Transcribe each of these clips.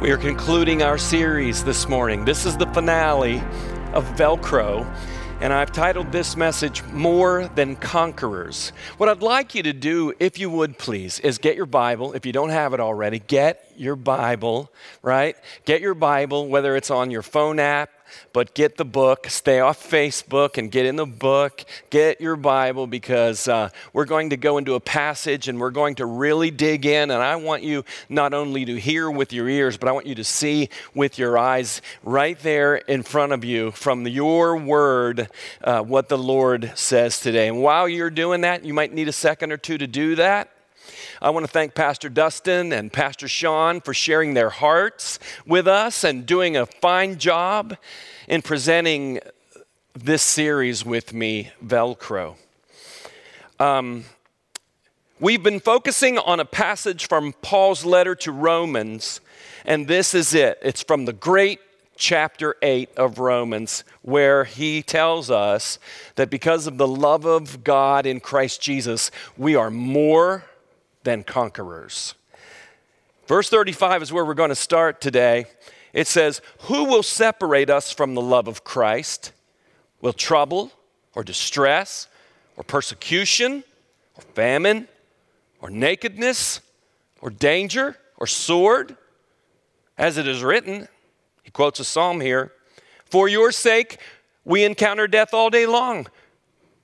We are concluding our series this morning. This is the finale of Velcro, and I've titled this message More Than Conquerors. What I'd like you to do, if you would please, is get your Bible. If you don't have it already, get your Bible, right? Get your Bible, whether it's on your phone app but get the book, stay off Facebook and get in the book, get your Bible because uh, we're going to go into a passage and we're going to really dig in. And I want you not only to hear with your ears, but I want you to see with your eyes right there in front of you from your word uh, what the Lord says today. And while you're doing that, you might need a second or two to do that. I want to thank Pastor Dustin and Pastor Sean for sharing their hearts with us and doing a fine job in presenting this series with me, Velcro. Um, we've been focusing on a passage from Paul's letter to Romans, and this is it. It's from the great chapter 8 of Romans, where he tells us that because of the love of God in Christ Jesus, we are more than conquerors. Verse 35 is where we're going to start today. It says, Who will separate us from the love of Christ? Will trouble or distress or persecution or famine or nakedness or danger or sword? As it is written, he quotes a psalm here For your sake, we encounter death all day long.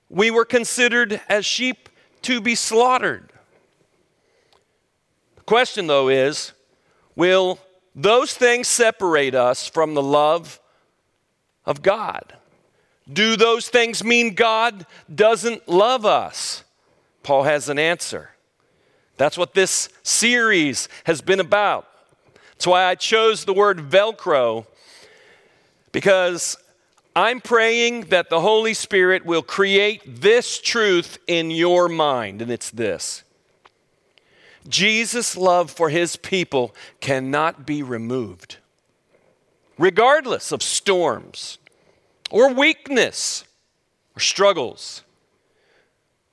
We were considered as sheep to be slaughtered question, though, is will those things separate us from the love of God? Do those things mean God doesn't love us? Paul has an answer. That's what this series has been about. That's why I chose the word Velcro, because I'm praying that the Holy Spirit will create this truth in your mind, and it's this Jesus' love for his people cannot be removed, regardless of storms or weakness or struggles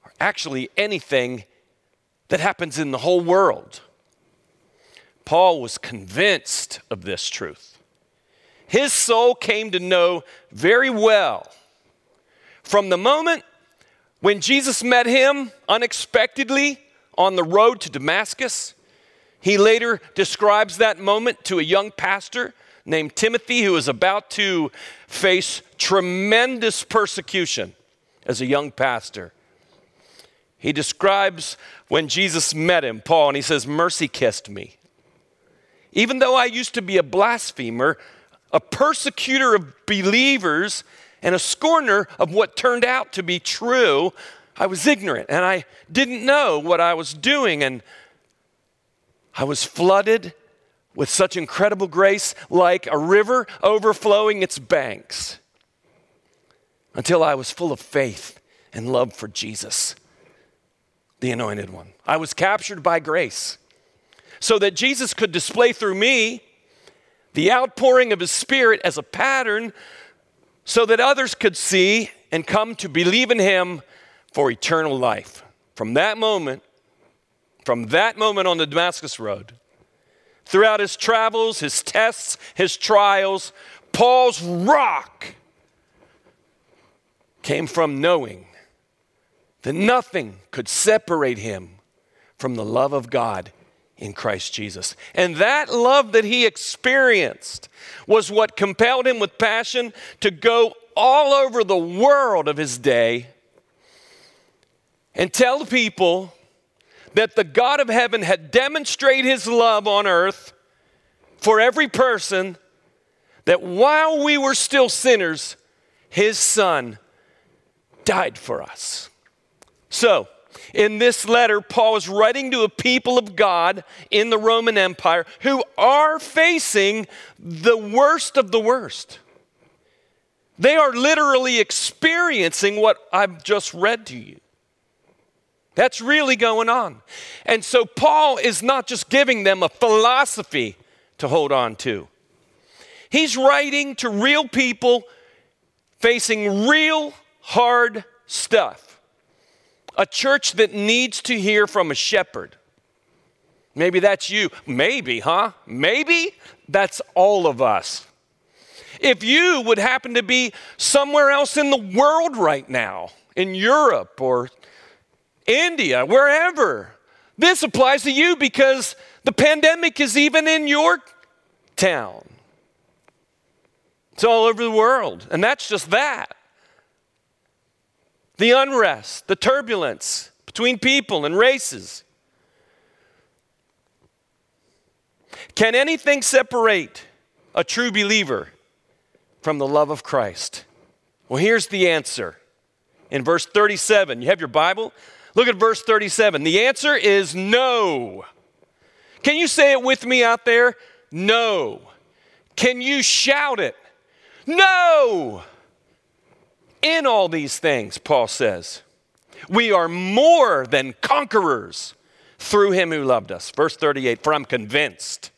or actually anything that happens in the whole world. Paul was convinced of this truth. His soul came to know very well from the moment when Jesus met him unexpectedly on the road to Damascus. He later describes that moment to a young pastor named Timothy who is about to face tremendous persecution as a young pastor. He describes when Jesus met him, Paul, and he says, Mercy kissed me. Even though I used to be a blasphemer, a persecutor of believers, and a scorner of what turned out to be true, I was ignorant and I didn't know what I was doing. And I was flooded with such incredible grace, like a river overflowing its banks, until I was full of faith and love for Jesus, the Anointed One. I was captured by grace so that Jesus could display through me the outpouring of His Spirit as a pattern so that others could see and come to believe in Him for eternal life. From that moment, from that moment on the Damascus Road, throughout his travels, his tests, his trials, Paul's rock came from knowing that nothing could separate him from the love of God in Christ Jesus. And that love that he experienced was what compelled him with passion to go all over the world of his day and tell the people that the God of heaven had demonstrated his love on earth for every person, that while we were still sinners, his son died for us. So, in this letter, Paul is writing to a people of God in the Roman Empire who are facing the worst of the worst. They are literally experiencing what I've just read to you. That's really going on. And so Paul is not just giving them a philosophy to hold on to, he's writing to real people facing real hard stuff. A church that needs to hear from a shepherd. Maybe that's you. Maybe, huh? Maybe that's all of us. If you would happen to be somewhere else in the world right now, in Europe or India, wherever, this applies to you because the pandemic is even in your town. It's all over the world. And that's just that. The unrest, the turbulence between people and races. Can anything separate a true believer from the love of Christ? Well, here's the answer. In verse 37, you have your Bible? Look at verse 37. The answer is no. Can you say it with me out there? No. Can you shout it? No. In all these things, Paul says, we are more than conquerors through him who loved us. Verse 38 For I'm convinced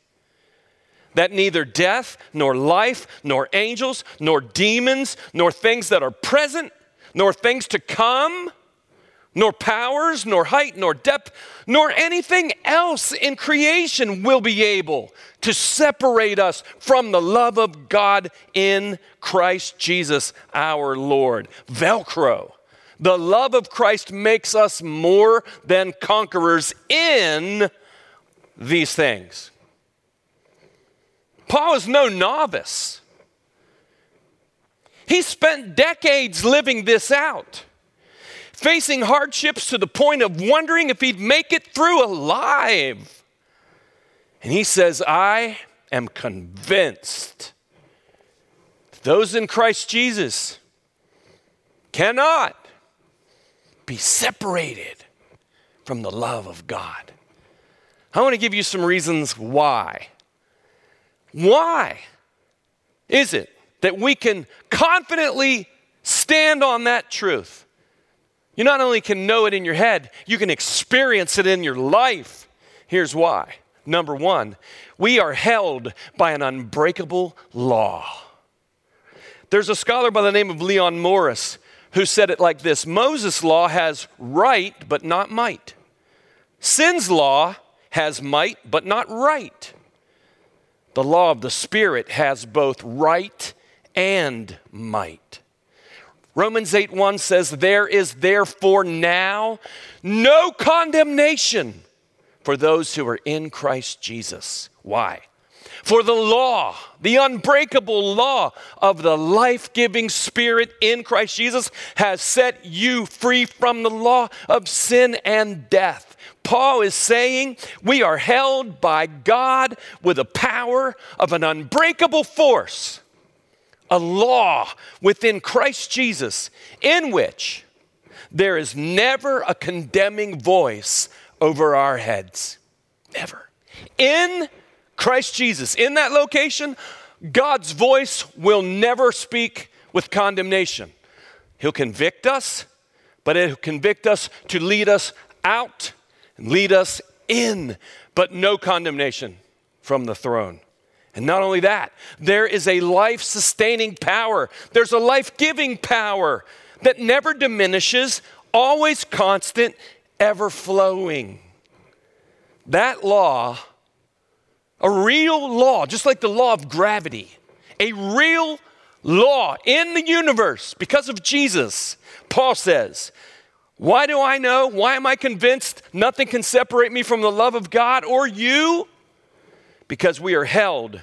that neither death, nor life, nor angels, nor demons, nor things that are present, nor things to come, nor powers, nor height, nor depth, nor anything else in creation will be able to separate us from the love of God in Christ Jesus our Lord. Velcro. The love of Christ makes us more than conquerors in these things. Paul is no novice. He spent decades living this out, facing hardships to the point of wondering if he'd make it through alive. And he says, I am convinced those in Christ Jesus cannot be separated from the love of God. I want to give you some reasons why. Why is it that we can confidently stand on that truth? You not only can know it in your head, you can experience it in your life. Here's why. Number one, we are held by an unbreakable law. There's a scholar by the name of Leon Morris who said it like this Moses' law has right, but not might. Sin's law has might, but not right. The law of the Spirit has both right and might. Romans 8 1 says, There is therefore now no condemnation for those who are in Christ Jesus. Why? For the law, the unbreakable law of the life giving Spirit in Christ Jesus, has set you free from the law of sin and death. Paul is saying we are held by God with the power of an unbreakable force, a law within Christ Jesus, in which there is never a condemning voice over our heads. Never. In Christ Jesus, in that location, God's voice will never speak with condemnation. He'll convict us, but he'll convict us to lead us out and lead us in, but no condemnation from the throne. And not only that, there is a life sustaining power, there's a life giving power that never diminishes, always constant, ever flowing. That law, a real law, just like the law of gravity, a real law in the universe because of Jesus, Paul says, why do I know? Why am I convinced nothing can separate me from the love of God or you? Because we are held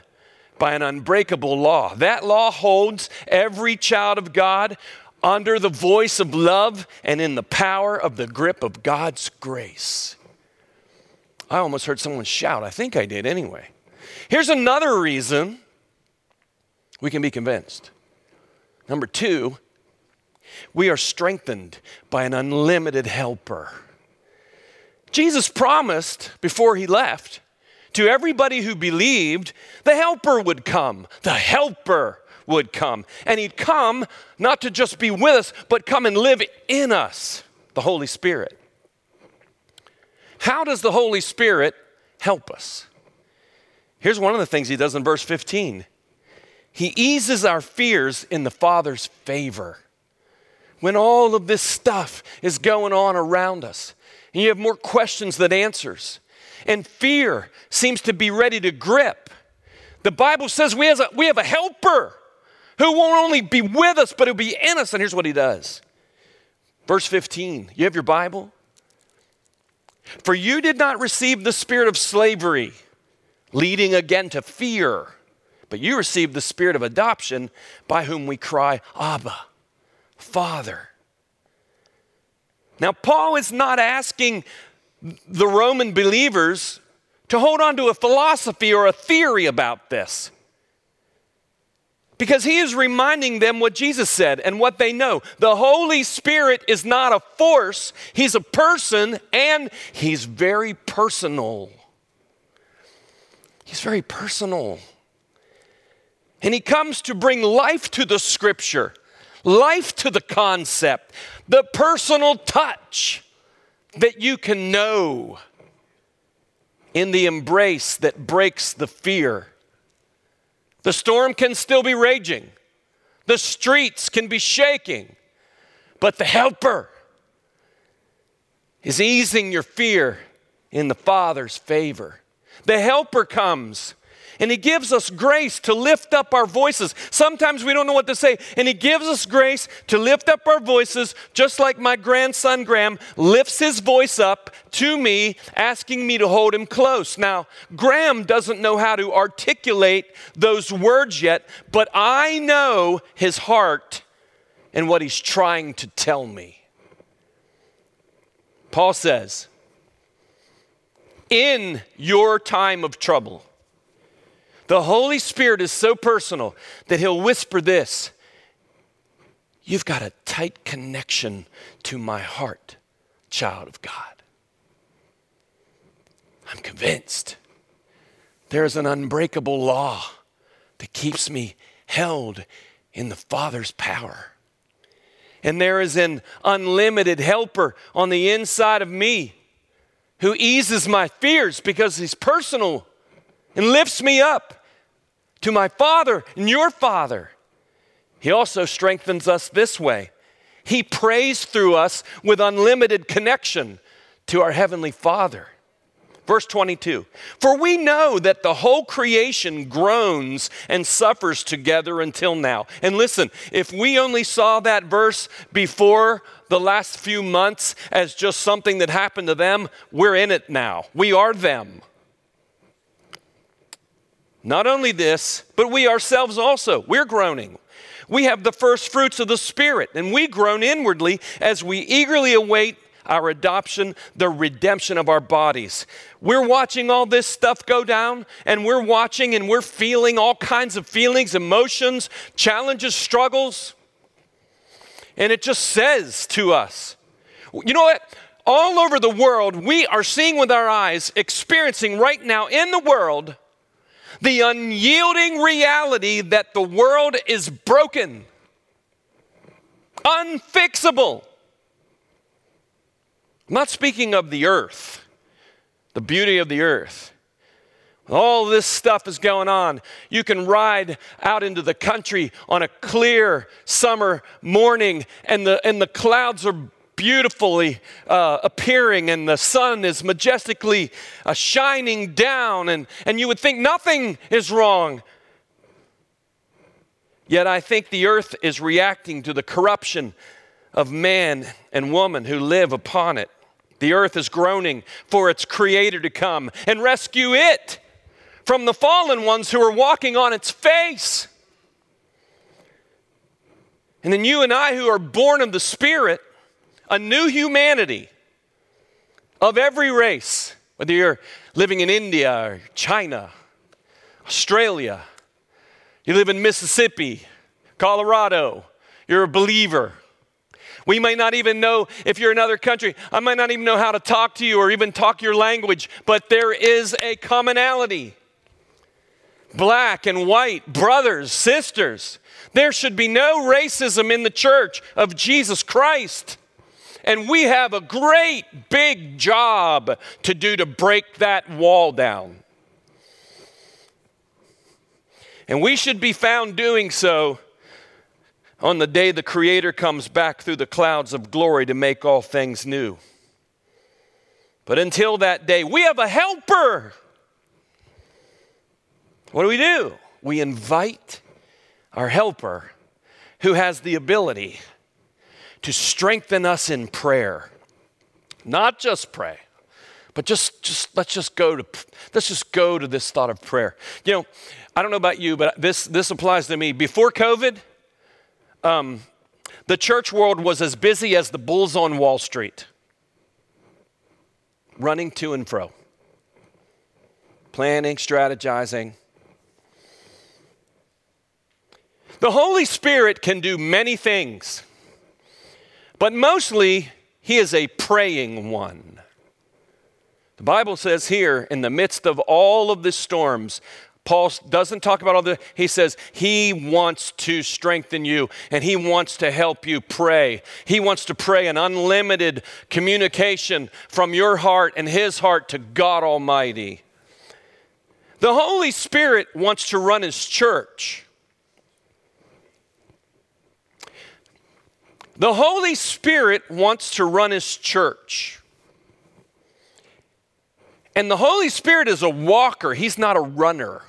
by an unbreakable law. That law holds every child of God under the voice of love and in the power of the grip of God's grace. I almost heard someone shout. I think I did anyway. Here's another reason we can be convinced. Number two, we are strengthened by an unlimited helper. Jesus promised before he left to everybody who believed, the helper would come. The helper would come. And he'd come not to just be with us, but come and live in us, the Holy Spirit. How does the Holy Spirit help us? Here's one of the things he does in verse 15 He eases our fears in the Father's favor when all of this stuff is going on around us and you have more questions than answers. And fear seems to be ready to grip, the Bible says we have a, we have a helper who won't only be with us, but he'll be in us. And here's what he does. Verse 15. You have your Bible? For you did not receive the spirit of slavery, leading again to fear, but you received the spirit of adoption by whom we cry, Abba, Father. Now, Paul is not asking the Roman believers to hold on to a philosophy or a theory about this. Because he is reminding them what Jesus said and what they know. The Holy Spirit is not a force, he's a person and he's very personal. He's very personal. And he comes to bring life to the scripture, life to the concept, the personal touch that you can know in the embrace that breaks the fear. The storm can still be raging, the streets can be shaking, but the helper is easing your fear in the Father's favor. The helper comes and He gives us grace to lift up our voices. Sometimes we don't know what to say, and He gives us grace to lift up our voices, just like my grandson Graham lifts his voice up to me, asking me to hold him close. Now, Graham doesn't know how to articulate those words yet, but I know his heart and what he's trying to tell me. Paul says, in your time of trouble, the Holy Spirit is so personal that He'll whisper this You've got a tight connection to my heart, child of God. I'm convinced there is an unbreakable law that keeps me held in the Father's power. And there is an unlimited helper on the inside of me who eases my fears because he's personal and lifts me up to my Father and your Father. He also strengthens us this way He prays through us with unlimited connection to our Heavenly Father. Verse 22 For we know that the whole creation groans and suffers together until now. And listen, if we only saw that verse before the last few months as just something that happened to them, we're in it now. We are them. Not only this, but we ourselves also, we're groaning. We have the first fruits of the Spirit, and we groan inwardly as we eagerly await our adoption, the redemption of our bodies. We're watching all this stuff go down, and we're watching and we're feeling all kinds of feelings, emotions, challenges, struggles. And it just says to us, you know what? All over the world, we are seeing with our eyes, experiencing right now in the world, the unyielding reality that the world is broken, unfixable. I'm not speaking of the earth, the beauty of the earth. All this stuff is going on. You can ride out into the country on a clear summer morning, and the, and the clouds are beautifully uh, appearing and the sun is majestically uh, shining down, and, and you would think nothing is wrong. Yet I think the earth is reacting to the corruption of man and woman who live upon it. The earth is groaning for its creator to come and rescue it from the fallen ones who are walking on its face. And then you and I, who are born of the Spirit, a new humanity of every race, whether you're living in India or China, Australia, you live in Mississippi, Colorado, you're a believer. We may not even know if you're another country. I might not even know how to talk to you or even talk your language, but there is a commonality. Black and white, brothers, sisters. There should be no racism in the church of Jesus Christ. And we have a great big job to do to break that wall down. And we should be found doing so on the day the Creator comes back through the clouds of glory to make all things new. But until that day, we have a helper. What do we do? We invite our helper who has the ability to strengthen us in prayer. Not just pray, but just, just let's just go to let's just go to this thought of prayer. You know, I don't know about you, but this this applies to me. Before COVID, um, the church world was as busy as the bulls on Wall Street, running to and fro, planning, strategizing. The Holy Spirit can do many things, but mostly he is a praying one. The Bible says here, in the midst of all of the storms, Paul doesn't talk about all the, he says he wants to strengthen you and he wants to help you pray. He wants to pray an unlimited communication from your heart and his heart to God Almighty. The Holy Spirit wants to run his church. The Holy Spirit wants to run his church. And the Holy Spirit is a walker, he's not a runner.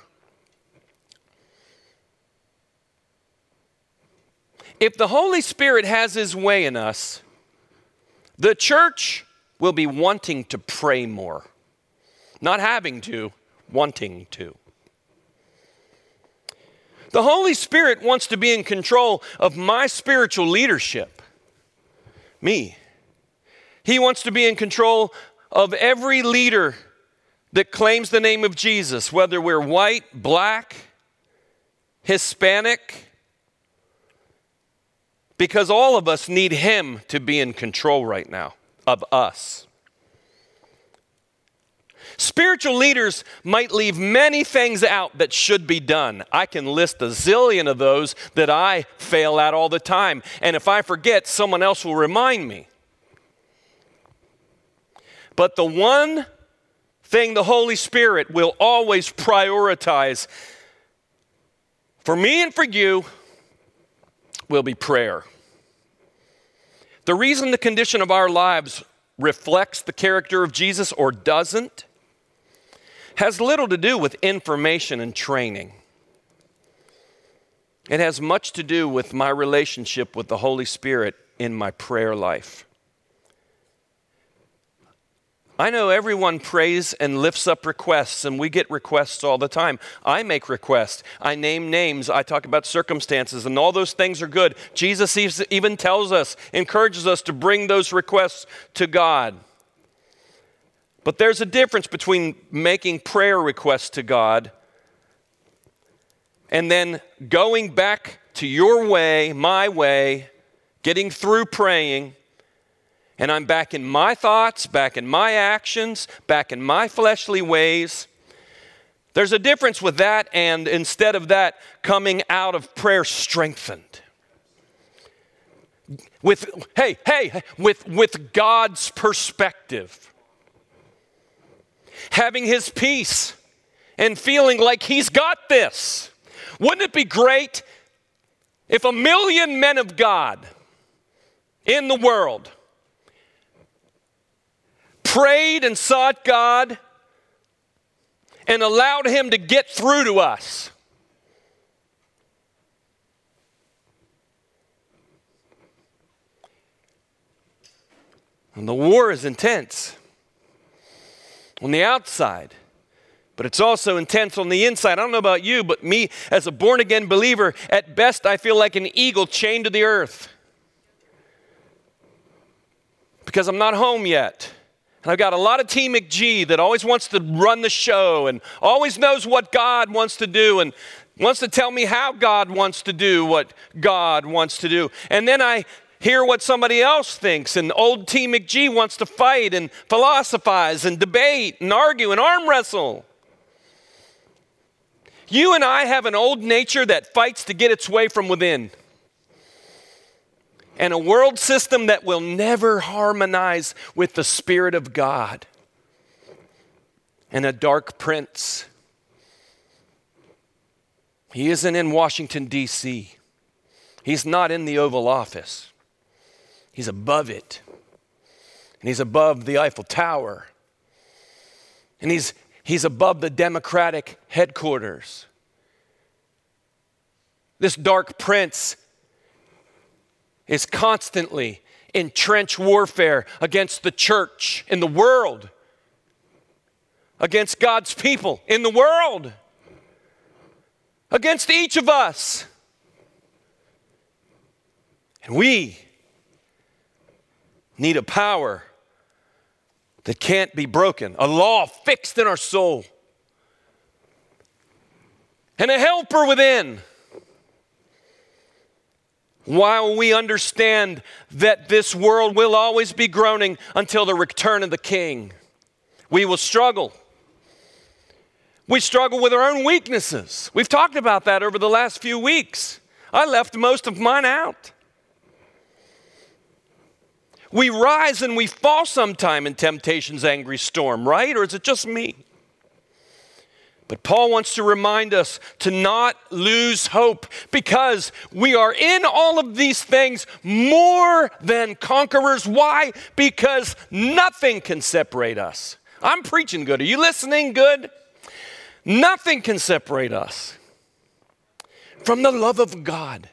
If the Holy Spirit has his way in us, the church will be wanting to pray more. Not having to, wanting to. The Holy Spirit wants to be in control of my spiritual leadership, me. He wants to be in control of every leader that claims the name of Jesus, whether we're white, black, Hispanic, because all of us need Him to be in control right now of us. Spiritual leaders might leave many things out that should be done. I can list a zillion of those that I fail at all the time. And if I forget, someone else will remind me. But the one thing the Holy Spirit will always prioritize for me and for you will be prayer. The reason the condition of our lives reflects the character of Jesus or doesn't has little to do with information and training. It has much to do with my relationship with the Holy Spirit in my prayer life. I know everyone prays and lifts up requests, and we get requests all the time. I make requests. I name names. I talk about circumstances, and all those things are good. Jesus even tells us, encourages us to bring those requests to God. But there's a difference between making prayer requests to God and then going back to your way, my way, getting through praying and I'm back in my thoughts, back in my actions, back in my fleshly ways. There's a difference with that and instead of that, coming out of prayer strengthened. With, hey, hey, with, with God's perspective. Having His peace and feeling like He's got this. Wouldn't it be great if a million men of God in the world prayed and sought God and allowed Him to get through to us. And the war is intense on the outside, but it's also intense on the inside. I don't know about you, but me as a born again believer, at best I feel like an eagle chained to the earth because I'm not home yet. And I've got a lot of Team McG that always wants to run the show and always knows what God wants to do and wants to tell me how God wants to do what God wants to do. And then I hear what somebody else thinks, and old T. McGee wants to fight and philosophize and debate and argue and arm wrestle. You and I have an old nature that fights to get its way from within and a world system that will never harmonize with the Spirit of God, and a dark prince. He isn't in Washington, D.C., he's not in the Oval Office, he's above it, and he's above the Eiffel Tower, And he's, he's above the Democratic headquarters. This dark prince is constantly in trench warfare against the church in the world, against God's people in the world, against each of us. And we need a power that can't be broken, a law fixed in our soul, and a helper within while we understand that this world will always be groaning until the return of the King. We will struggle. We struggle with our own weaknesses. We've talked about that over the last few weeks. I left most of mine out. We rise and we fall sometime in temptation's angry storm, right? Or is it just me? But Paul wants to remind us to not lose hope because we are in all of these things more than conquerors. Why? Because nothing can separate us. I'm preaching good. Are you listening good? Nothing can separate us from the love of God.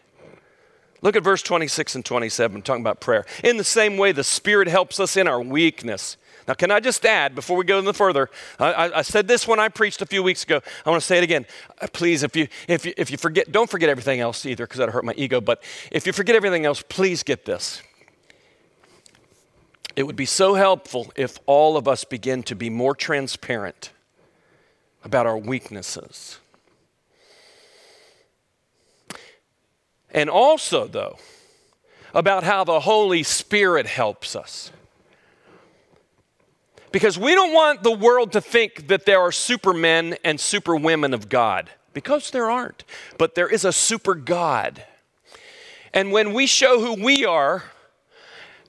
Look at verse 26 and 27, talking about prayer. In the same way, the Spirit helps us in our weakness. Now, can I just add before we go any further? I, I, said this when I preached a few weeks ago. I want to say it again. Uh, please, if you, if you, if you forget, don't forget everything else either, because that'll hurt my ego. But if you forget everything else, please get this. It would be so helpful if all of us begin to be more transparent about our weaknesses. And also, though, about how the Holy Spirit helps us. Because we don't want the world to think that there are supermen and superwomen of God, because there aren't. But there is a super God. And when we show who we are,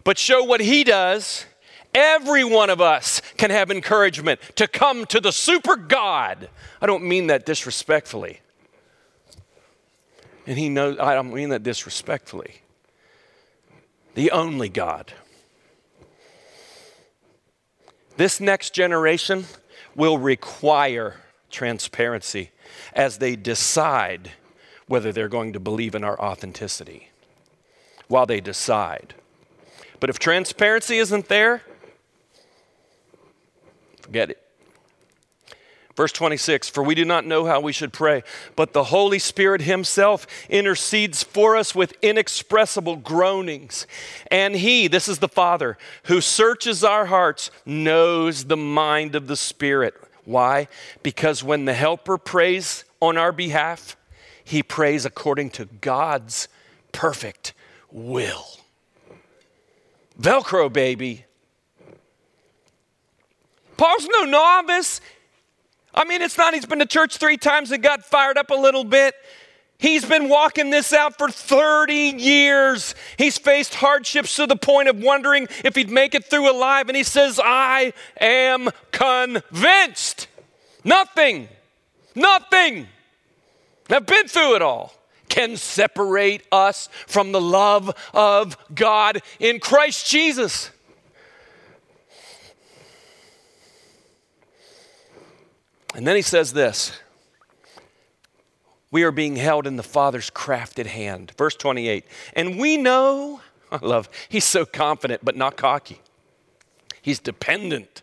but show what He does, every one of us can have encouragement to come to the super God. I don't mean that disrespectfully. And He knows, I don't mean that disrespectfully. The only God. This next generation will require transparency as they decide whether they're going to believe in our authenticity while they decide. But if transparency isn't there, forget it. Verse 26 For we do not know how we should pray, but the Holy Spirit Himself intercedes for us with inexpressible groanings. And He, this is the Father, who searches our hearts, knows the mind of the Spirit. Why? Because when the Helper prays on our behalf, He prays according to God's perfect will. Velcro, baby. Paul's no novice. I mean, it's not he's been to church three times and got fired up a little bit. He's been walking this out for 30 years. He's faced hardships to the point of wondering if he'd make it through alive. And he says, I am convinced. Nothing, nothing, I've been through it all, can separate us from the love of God in Christ Jesus. And then he says this We are being held in the Father's crafted hand. Verse 28. And we know, I love, he's so confident but not cocky. He's dependent.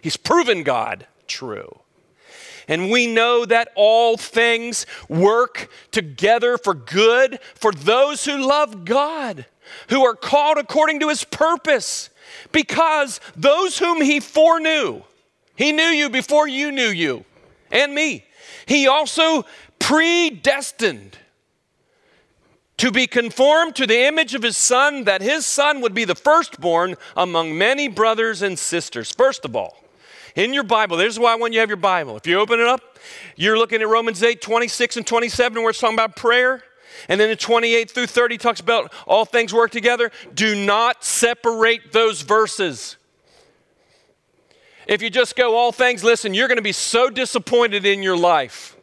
He's proven God true. And we know that all things work together for good for those who love God, who are called according to his purpose. Because those whom he foreknew, he knew you before you knew you and me. He also predestined to be conformed to the image of his son, that his son would be the firstborn among many brothers and sisters. First of all, in your Bible, this is why when you have your Bible, if you open it up, you're looking at Romans 8, 26 and 27, where it's talking about prayer. And then in 28 through 30 talks about all things work together. Do not separate those verses. If you just go all things, listen, you're going to be so disappointed in your life.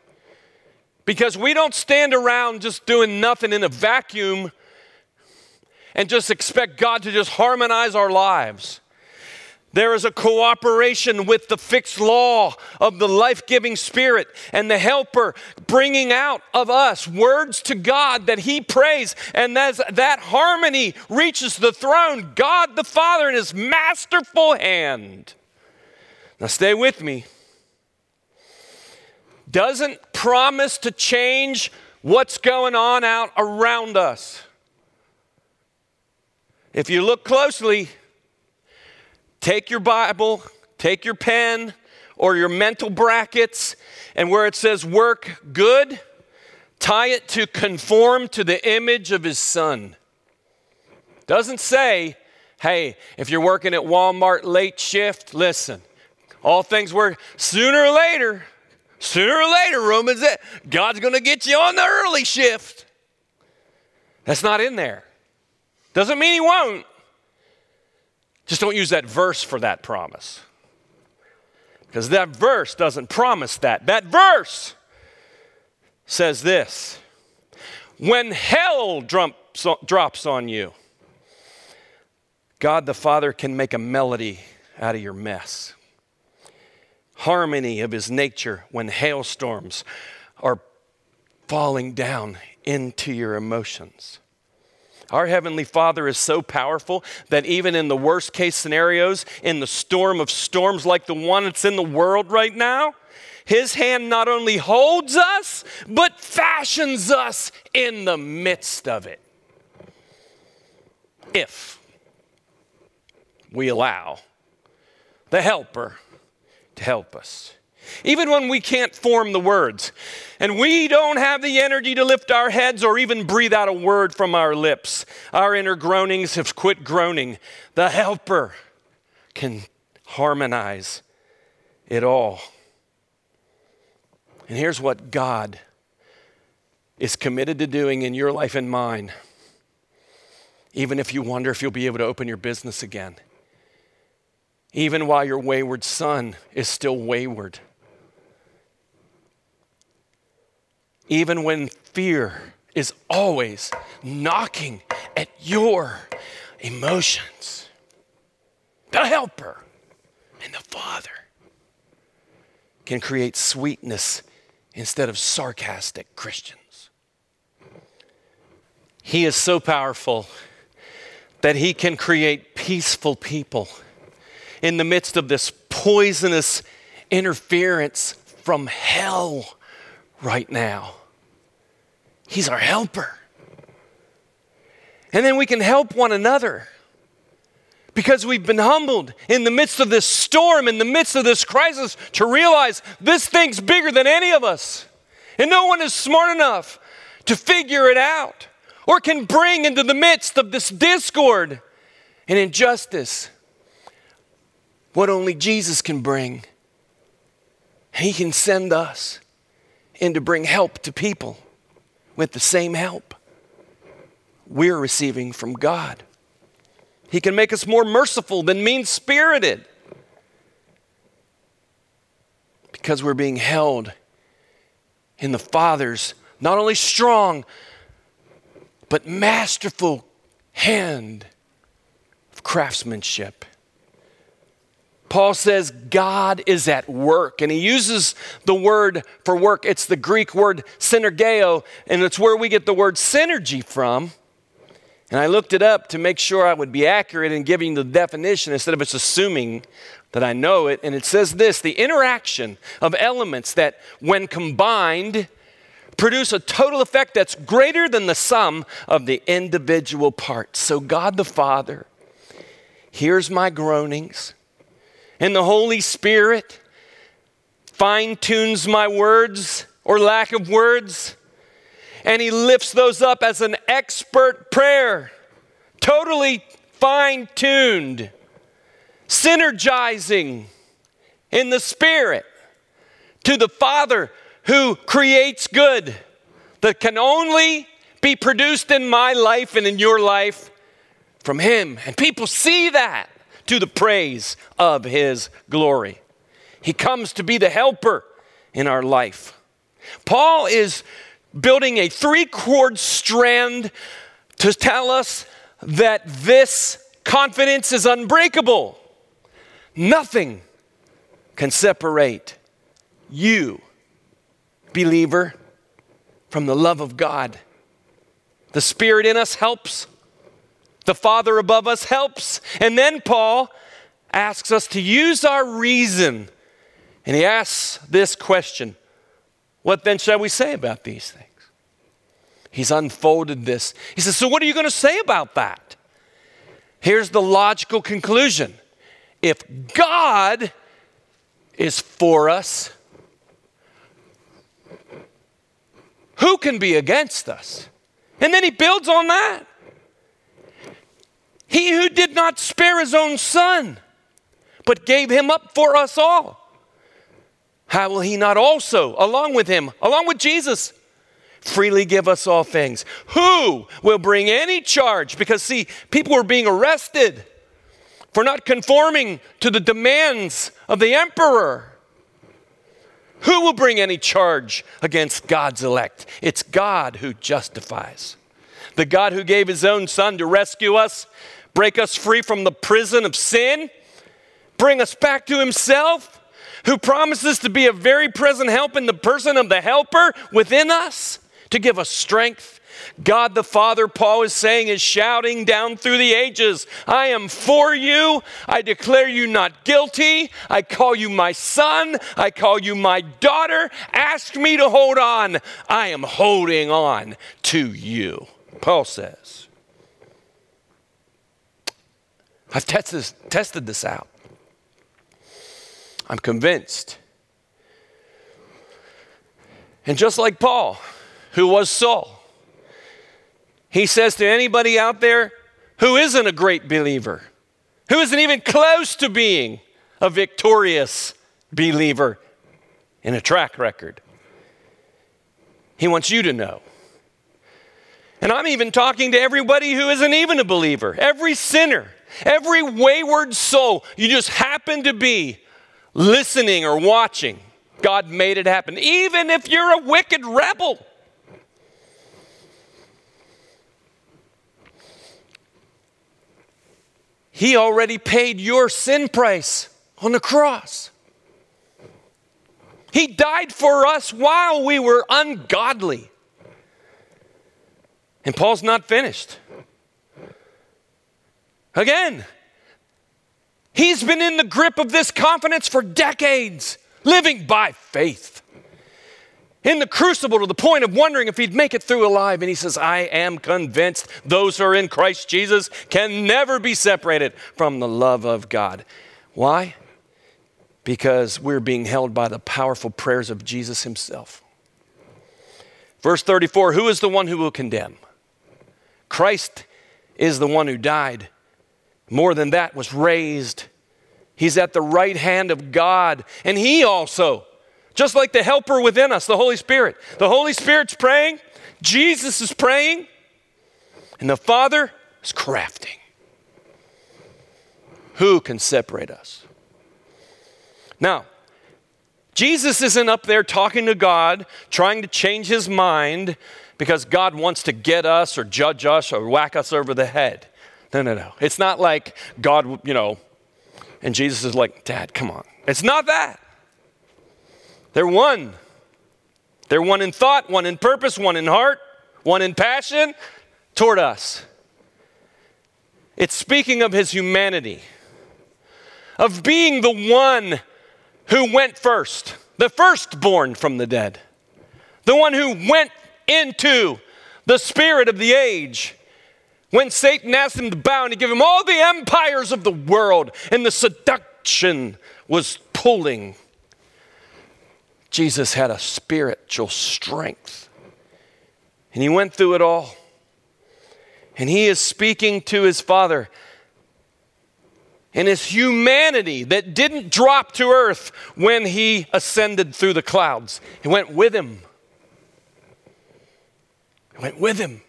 Because we don't stand around just doing nothing in a vacuum and just expect God to just harmonize our lives. There is a cooperation with the fixed law of the life giving Spirit and the Helper bringing out of us words to God that He prays. And as that harmony reaches the throne, God the Father in His masterful hand. Now, stay with me. Doesn't promise to change what's going on out around us. If you look closely, take your Bible, take your pen or your mental brackets, and where it says work good, tie it to conform to the image of his son. Doesn't say, hey, if you're working at Walmart late shift, listen, all things work sooner or later, sooner or later, Romans, God's going to get you on the early shift. That's not in there. Doesn't mean he won't. Just don't use that verse for that promise. Because that verse doesn't promise that. That verse says this When hell drops on you, God the Father can make a melody out of your mess. Harmony of his nature when hailstorms are falling down into your emotions. Our Heavenly Father is so powerful that even in the worst case scenarios, in the storm of storms like the one that's in the world right now, His hand not only holds us, but fashions us in the midst of it. If we allow the Helper to help us. Even when we can't form the words and we don't have the energy to lift our heads or even breathe out a word from our lips, our inner groanings have quit groaning. The Helper can harmonize it all. And here's what God is committed to doing in your life and mine, even if you wonder if you'll be able to open your business again, even while your wayward son is still wayward. even when fear is always knocking at your emotions. The helper and the Father can create sweetness instead of sarcastic Christians. He is so powerful that he can create peaceful people in the midst of this poisonous interference from hell right now. He's our helper. And then we can help one another because we've been humbled in the midst of this storm, in the midst of this crisis, to realize this thing's bigger than any of us. And no one is smart enough to figure it out or can bring into the midst of this discord and injustice what only Jesus can bring. He can send us and to bring help to people with the same help we're receiving from God. He can make us more merciful than mean spirited because we're being held in the Father's not only strong, but masterful hand of craftsmanship. Paul says God is at work, and he uses the word for work. It's the Greek word synergeo, and it's where we get the word synergy from. And I looked it up to make sure I would be accurate in giving the definition instead of just assuming that I know it. And it says this the interaction of elements that, when combined, produce a total effect that's greater than the sum of the individual parts. So, God the Father hears my groanings and the Holy Spirit fine tunes my words or lack of words, and He lifts those up as an expert prayer, totally fine tuned, synergizing in the Spirit to the Father who creates good that can only be produced in my life and in your life from Him. And people see that to the praise of his glory. He comes to be the helper in our life. Paul is building a three cord strand to tell us that this confidence is unbreakable. Nothing can separate you, believer, from the love of God. The Spirit in us helps. The Father above us helps. And then Paul asks us to use our reason. And he asks this question What then shall we say about these things? He's unfolded this. He says, So what are you going to say about that? Here's the logical conclusion if God is for us, who can be against us? And then he builds on that. He who did not spare his own son, but gave him up for us all, how will he not also, along with him, along with Jesus, freely give us all things? Who will bring any charge? Because, see, people were being arrested for not conforming to the demands of the emperor. Who will bring any charge against God's elect? It's God who justifies. The God who gave his own son to rescue us, break us free from the prison of sin, bring us back to himself, who promises to be a very present help in the person of the helper within us to give us strength God the Father, Paul is saying, is shouting down through the ages I am for you. I declare you not guilty. I call you my son. I call you my daughter. Ask me to hold on. I am holding on to you. Paul says. I've tested, tested this out. I'm convinced. And just like Paul, who was Saul, he says to anybody out there who isn't a great believer, who isn't even close to being a victorious believer in a track record, he wants you to know. And I'm even talking to everybody who isn't even a believer, every sinner, every wayward soul. You just happen to be listening or watching. God made it happen. Even if you're a wicked rebel, He already paid your sin price on the cross. He died for us while we were ungodly. And Paul's not finished. Again, he's been in the grip of this confidence for decades, living by faith in the crucible to the point of wondering if he'd make it through alive. And he says, I am convinced those who are in Christ Jesus can never be separated from the love of God. Why? Because we're being held by the powerful prayers of Jesus himself. Verse 34 Who is the one who will condemn? Christ is the one who died. More than that, was raised. He's at the right hand of God, and he also just like the helper within us, the Holy Spirit. The Holy Spirit's praying, Jesus is praying, and the Father is crafting. Who can separate us? Now, Jesus isn't up there talking to God, trying to change his mind because God wants to get us or judge us or whack us over the head. No, no, no. It's not like God, you know, and Jesus is like, Dad, come on. It's not that. They're one. They're one in thought, one in purpose, one in heart, one in passion toward us. It's speaking of his humanity, of being the one who went first, the firstborn from the dead, the one who went into the spirit of the age. When Satan asked him to bow and to give him all the empires of the world, and the seduction was pulling Jesus had a spiritual strength. And he went through it all. And he is speaking to his Father. And his humanity that didn't drop to earth when he ascended through the clouds, he went with him. He went with him.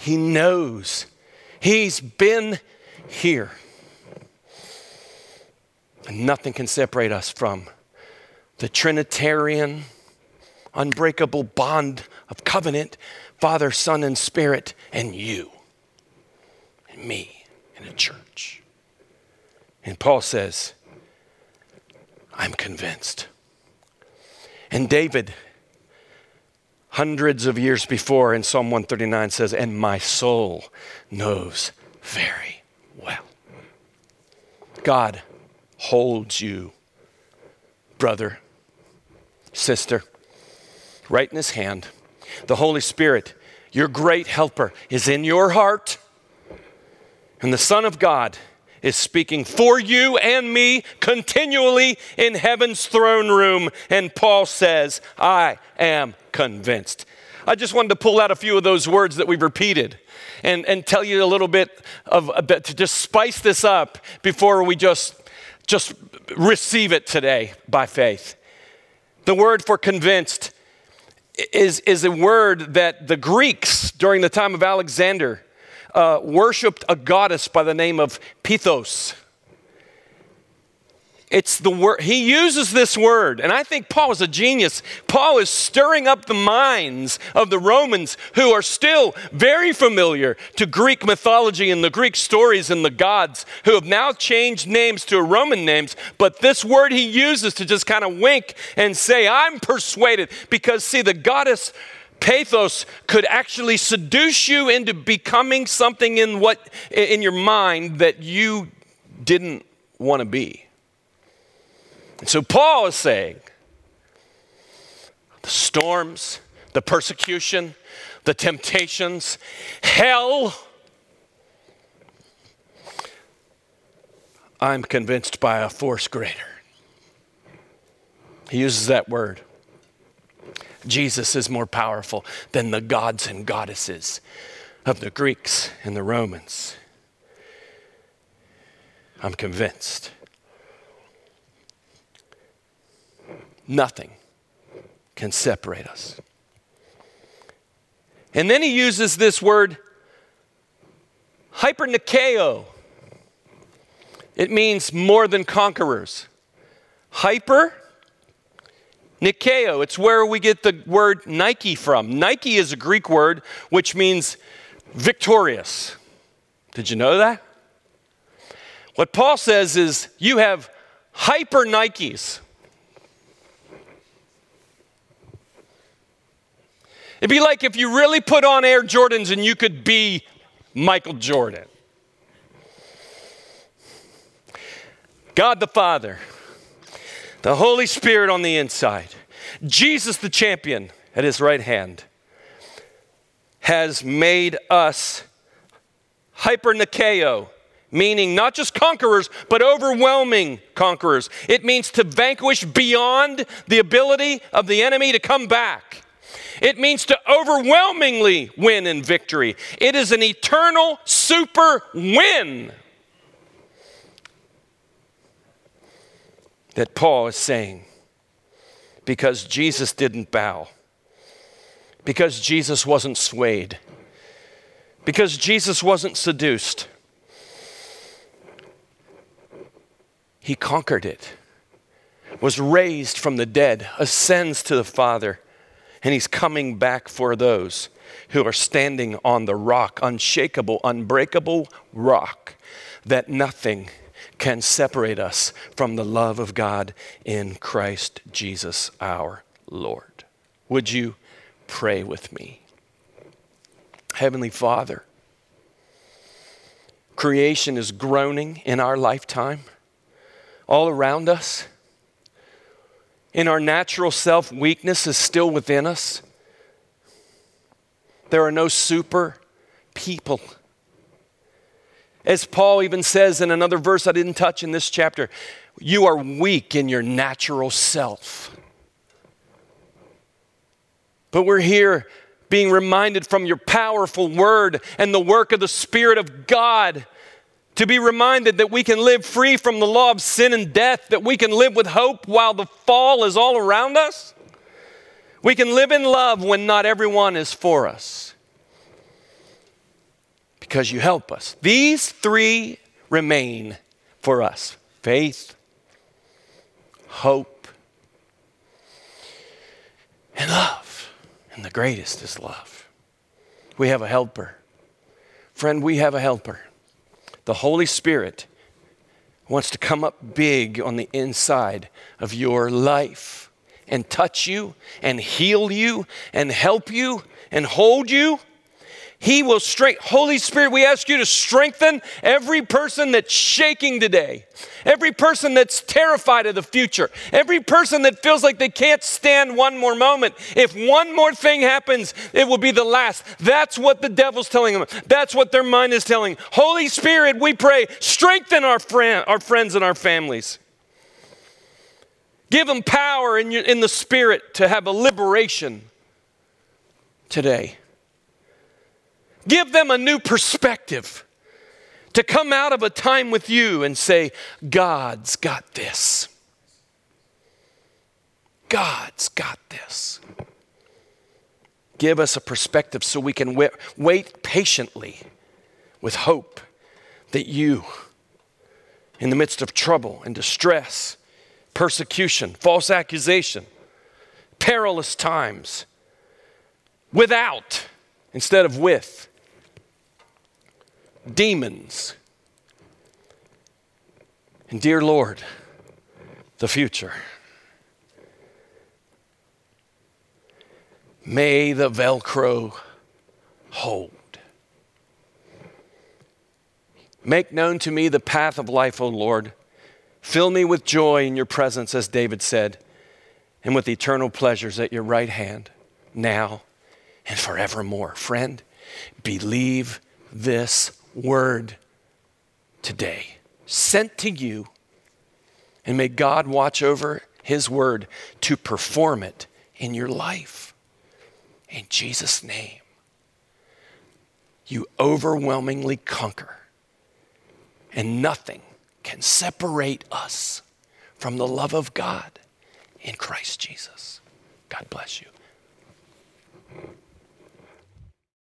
He knows. He's been here. And nothing can separate us from the Trinitarian, unbreakable bond of covenant Father, Son, and Spirit, and you, and me, and a church. And Paul says, I'm convinced. And David, hundreds of years before in Psalm 139, says, And my soul knows very well. God holds you, brother, sister, right in his hand. The Holy Spirit, your great helper, is in your heart. And the Son of God is speaking for you and me continually in heaven's throne room. And Paul says, I am convinced. I just wanted to pull out a few of those words that we've repeated and, and tell you a little bit of a bit to just spice this up before we just just receive it today by faith. The word for convinced is, is a word that the Greeks during the time of Alexander uh, worshiped a goddess by the name of Pythos. It's the word, he uses this word, and I think Paul is a genius. Paul is stirring up the minds of the Romans who are still very familiar to Greek mythology and the Greek stories and the gods who have now changed names to Roman names. But this word he uses to just kind of wink and say, I'm persuaded. Because, see, the goddess pathos could actually seduce you into becoming something in what in your mind that you didn't want to be. And so Paul is saying the storms, the persecution, the temptations, hell. I'm convinced by a force greater. He uses that word. Jesus is more powerful than the gods and goddesses of the Greeks and the Romans. I'm convinced. Nothing can separate us. And then he uses this word hypernikeo. It means more than conquerors. Hyper Nikeo, it's where we get the word Nike from. Nike is a Greek word which means victorious. Did you know that? What Paul says is you have hyper Nikes. It'd be like if you really put on Air Jordans and you could be Michael Jordan. God the Father, the Holy Spirit on the inside, Jesus the champion at his right hand, has made us hypernikeo, meaning not just conquerors, but overwhelming conquerors. It means to vanquish beyond the ability of the enemy to come back. It means to overwhelmingly win in victory. It is an eternal super win that Paul is saying because Jesus didn't bow, because Jesus wasn't swayed, because Jesus wasn't seduced. He conquered it, was raised from the dead, ascends to the Father and he's coming back for those who are standing on the rock, unshakable, unbreakable rock, that nothing can separate us from the love of God in Christ Jesus our Lord. Would you pray with me? Heavenly Father, creation is groaning in our lifetime, all around us in our natural self, weakness is still within us. There are no super people. As Paul even says in another verse I didn't touch in this chapter, you are weak in your natural self. But we're here being reminded from your powerful word and the work of the Spirit of God to be reminded that we can live free from the law of sin and death, that we can live with hope while the fall is all around us. We can live in love when not everyone is for us because you help us. These three remain for us faith, hope, and love. And the greatest is love. We have a helper. Friend, we have a helper the Holy Spirit, wants to come up big on the inside of your life and touch you and heal you and help you and hold you. He will strengthen. Holy Spirit, we ask you to strengthen every person that's shaking today, every person that's terrified of the future, every person that feels like they can't stand one more moment. If one more thing happens, it will be the last. That's what the devil's telling them. That's what their mind is telling. Holy Spirit, we pray, strengthen our, friend, our friends and our families. Give them power in, your, in the spirit to have a liberation today. Give them a new perspective to come out of a time with you and say, God's got this. God's got this. Give us a perspective so we can wait, patiently with hope that you, in the midst of trouble and distress, persecution, false accusation, perilous times, without instead of with, demons. And dear Lord, the future. May the Velcro hold. Make known to me the path of life, O Lord. Fill me with joy in your presence, as David said, and with eternal pleasures at your right hand, now and forevermore. Friend, believe this word today, sent to you, and may God watch over his word to perform it in your life. In Jesus' name, you overwhelmingly conquer, and nothing can separate us from the love of God in Christ Jesus. God bless you.